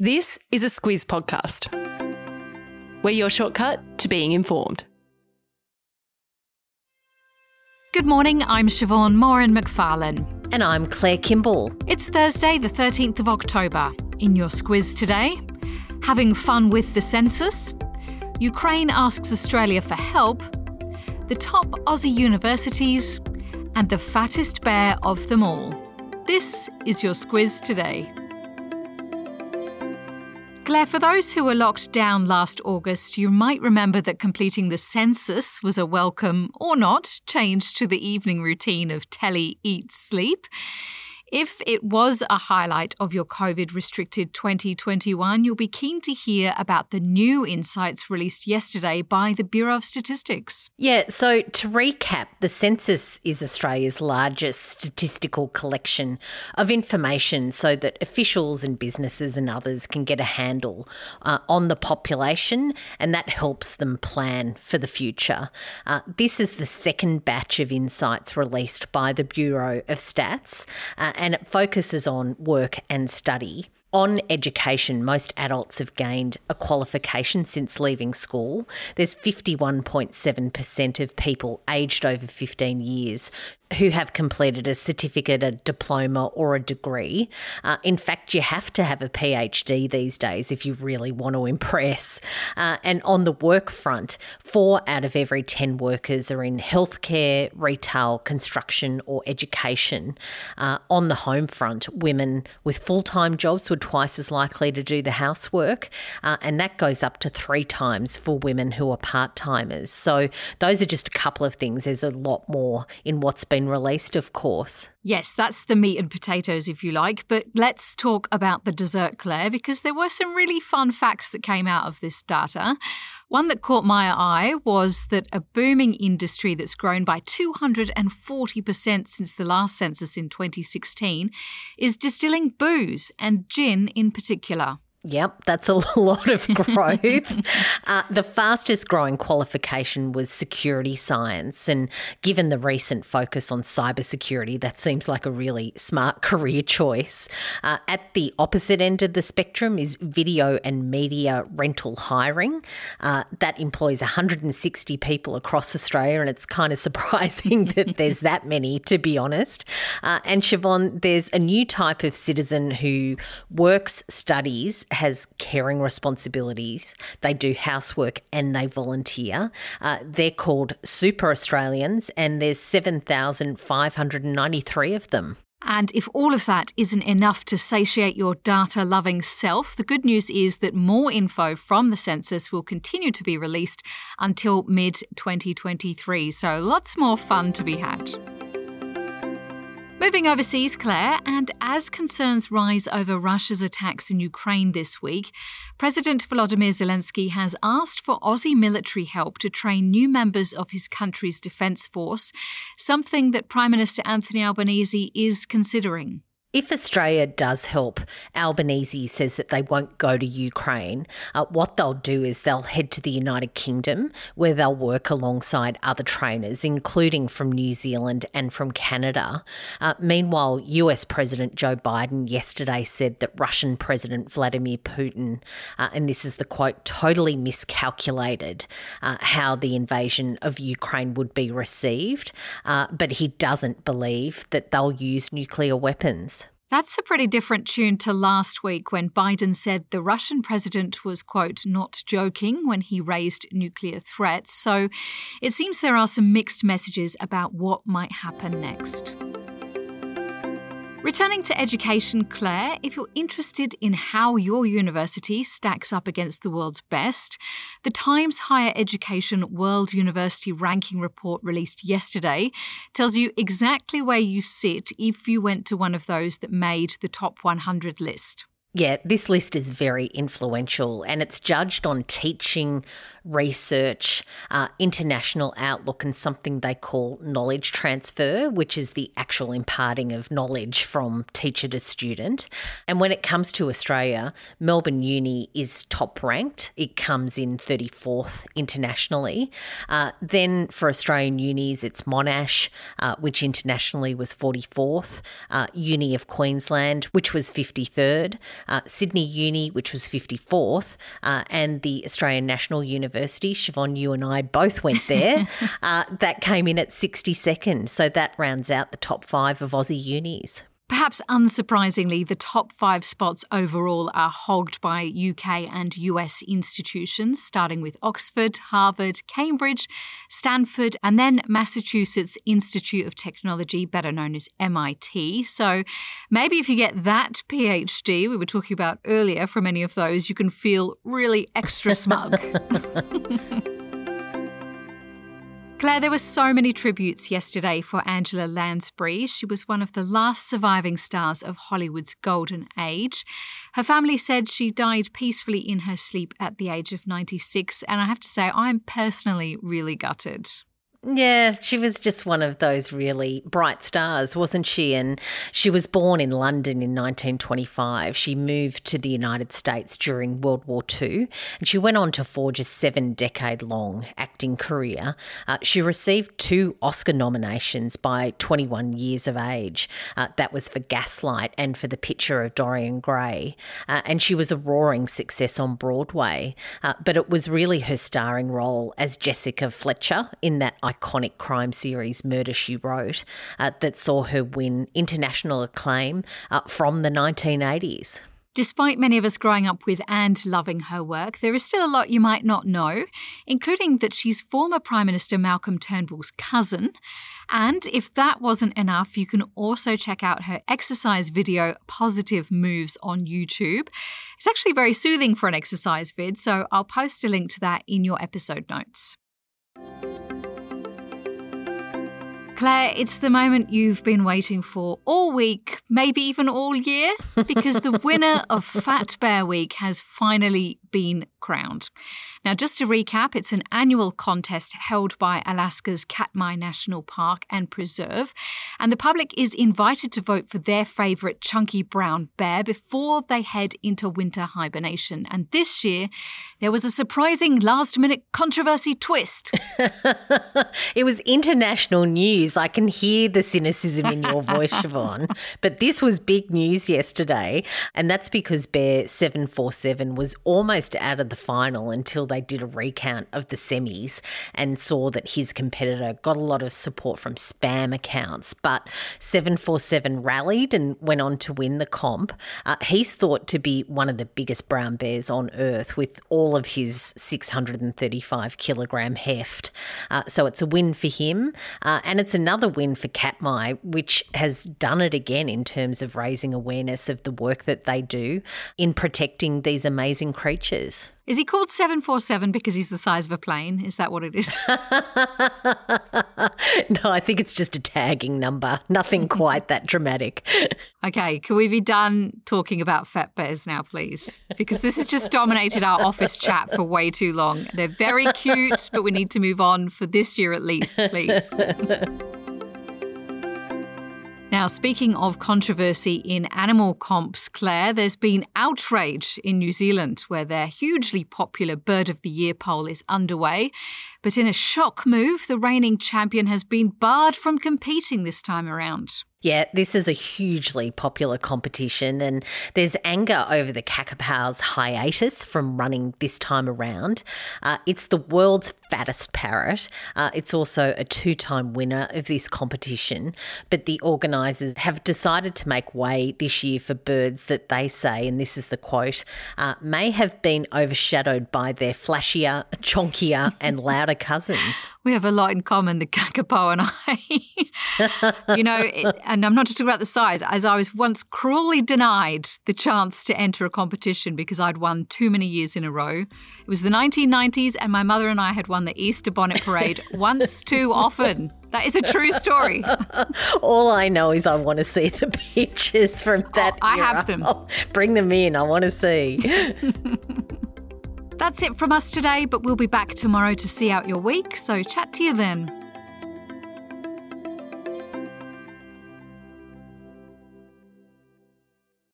This is a Squiz podcast. We're your shortcut to being informed. Good morning, I'm Siobhan Moran McFarlane. And I'm Claire Kimball. It's Thursday, the 13th of October. In your Squiz today, having fun with the census, Ukraine asks Australia for help, the top Aussie universities, and the fattest bear of them all. This is your Squiz today. Claire, for those who were locked down last August, you might remember that completing the census was a welcome, or not, change to the evening routine of telly, eat, sleep. If it was a highlight of your COVID restricted 2021, you'll be keen to hear about the new insights released yesterday by the Bureau of Statistics. Yeah, so to recap, the census is Australia's largest statistical collection of information so that officials and businesses and others can get a handle uh, on the population and that helps them plan for the future. Uh, this is the second batch of insights released by the Bureau of Stats. Uh, and it focuses on work and study. On education, most adults have gained a qualification since leaving school. There's 51.7% of people aged over 15 years who have completed a certificate, a diploma, or a degree. Uh, in fact, you have to have a PhD these days if you really want to impress. Uh, and on the work front, four out of every 10 workers are in healthcare, retail, construction, or education. Uh, on the home front, women with full time jobs were twice as likely to do the housework, uh, and that goes up to three times for women who are part timers. So, those are just a couple of things. There's a lot more in what's been been released, of course. Yes, that's the meat and potatoes, if you like. But let's talk about the dessert, Claire, because there were some really fun facts that came out of this data. One that caught my eye was that a booming industry that's grown by 240% since the last census in 2016 is distilling booze and gin in particular. Yep, that's a lot of growth. uh, the fastest growing qualification was security science. And given the recent focus on cybersecurity, that seems like a really smart career choice. Uh, at the opposite end of the spectrum is video and media rental hiring. Uh, that employs 160 people across Australia, and it's kind of surprising that there's that many, to be honest. Uh, and Siobhan, there's a new type of citizen who works, studies, has caring responsibilities. They do housework and they volunteer. Uh, they're called Super Australians, and there's 7,593 of them. And if all of that isn't enough to satiate your data loving self, the good news is that more info from the census will continue to be released until mid 2023. So lots more fun to be had. Moving overseas, Claire, and as concerns rise over Russia's attacks in Ukraine this week, President Volodymyr Zelensky has asked for Aussie military help to train new members of his country's defence force, something that Prime Minister Anthony Albanese is considering. If Australia does help, Albanese says that they won't go to Ukraine. Uh, what they'll do is they'll head to the United Kingdom, where they'll work alongside other trainers, including from New Zealand and from Canada. Uh, meanwhile, US President Joe Biden yesterday said that Russian President Vladimir Putin, uh, and this is the quote, totally miscalculated uh, how the invasion of Ukraine would be received, uh, but he doesn't believe that they'll use nuclear weapons. That's a pretty different tune to last week when Biden said the Russian president was, quote, not joking when he raised nuclear threats. So it seems there are some mixed messages about what might happen next. Returning to education, Claire, if you're interested in how your university stacks up against the world's best, the Times Higher Education World University Ranking Report released yesterday tells you exactly where you sit if you went to one of those that made the top 100 list. Yeah, this list is very influential and it's judged on teaching, research, uh, international outlook, and something they call knowledge transfer, which is the actual imparting of knowledge from teacher to student. And when it comes to Australia, Melbourne Uni is top ranked, it comes in 34th internationally. Uh, then for Australian unis, it's Monash, uh, which internationally was 44th, uh, Uni of Queensland, which was 53rd. Uh, Sydney Uni, which was 54th, uh, and the Australian National University, Siobhan, you and I both went there, uh, that came in at 62nd. So that rounds out the top five of Aussie unis. Perhaps unsurprisingly, the top five spots overall are hogged by UK and US institutions, starting with Oxford, Harvard, Cambridge, Stanford, and then Massachusetts Institute of Technology, better known as MIT. So maybe if you get that PhD we were talking about earlier from any of those, you can feel really extra smug. Claire, there were so many tributes yesterday for Angela Lansbury. She was one of the last surviving stars of Hollywood's golden age. Her family said she died peacefully in her sleep at the age of 96, and I have to say, I'm personally really gutted. Yeah, she was just one of those really bright stars, wasn't she? And she was born in London in 1925. She moved to the United States during World War II, and she went on to forge a seven decade long acting career. Uh, she received two Oscar nominations by 21 years of age. Uh, that was for Gaslight and for The Picture of Dorian Gray. Uh, and she was a roaring success on Broadway. Uh, but it was really her starring role as Jessica Fletcher in that iconic crime series Murder She Wrote uh, that saw her win international acclaim uh, from the 1980s. Despite many of us growing up with and loving her work, there is still a lot you might not know, including that she's former Prime Minister Malcolm Turnbull's cousin. And if that wasn't enough, you can also check out her exercise video, Positive Moves, on YouTube. It's actually very soothing for an exercise vid, so I'll post a link to that in your episode notes. Claire, it's the moment you've been waiting for all week, maybe even all year, because the winner of Fat Bear Week has finally been crowned. Now, just to recap, it's an annual contest held by Alaska's Katmai National Park and Preserve, and the public is invited to vote for their favourite chunky brown bear before they head into winter hibernation. And this year, there was a surprising last minute controversy twist. it was international news. I can hear the cynicism in your voice, Siobhan. But this was big news yesterday, and that's because Bear 747 was almost out of the final until they did a recount of the semis and saw that his competitor got a lot of support from spam accounts. But 747 rallied and went on to win the comp. Uh, he's thought to be one of the biggest brown bears on earth with all of his 635 kilogram heft. Uh, so it's a win for him. Uh, and it's another win for Katmai, which has done it again in terms of raising awareness of the work that they do in protecting these amazing creatures. Is he called 747 because he's the size of a plane? Is that what it is? no, I think it's just a tagging number. Nothing quite that dramatic. Okay, can we be done talking about fat bears now, please? Because this has just dominated our office chat for way too long. They're very cute, but we need to move on for this year at least, please. Speaking of controversy in animal comps, Claire, there's been outrage in New Zealand where their hugely popular Bird of the Year poll is underway. But in a shock move, the reigning champion has been barred from competing this time around. Yeah, this is a hugely popular competition, and there's anger over the Kakapo's hiatus from running this time around. Uh, it's the world's fattest parrot. Uh, it's also a two time winner of this competition, but the organisers have decided to make way this year for birds that they say, and this is the quote, uh, may have been overshadowed by their flashier, chonkier, and louder cousins. We have a lot in common, the Kakapo and I. you know, it, and I'm not just talking about the size, as I was once cruelly denied the chance to enter a competition because I'd won too many years in a row. It was the 1990s, and my mother and I had won the Easter Bonnet Parade once too often. That is a true story. All I know is I want to see the pictures from oh, that. Oh, I have them. bring them in. I want to see. That's it from us today, but we'll be back tomorrow to see out your week. So chat to you then.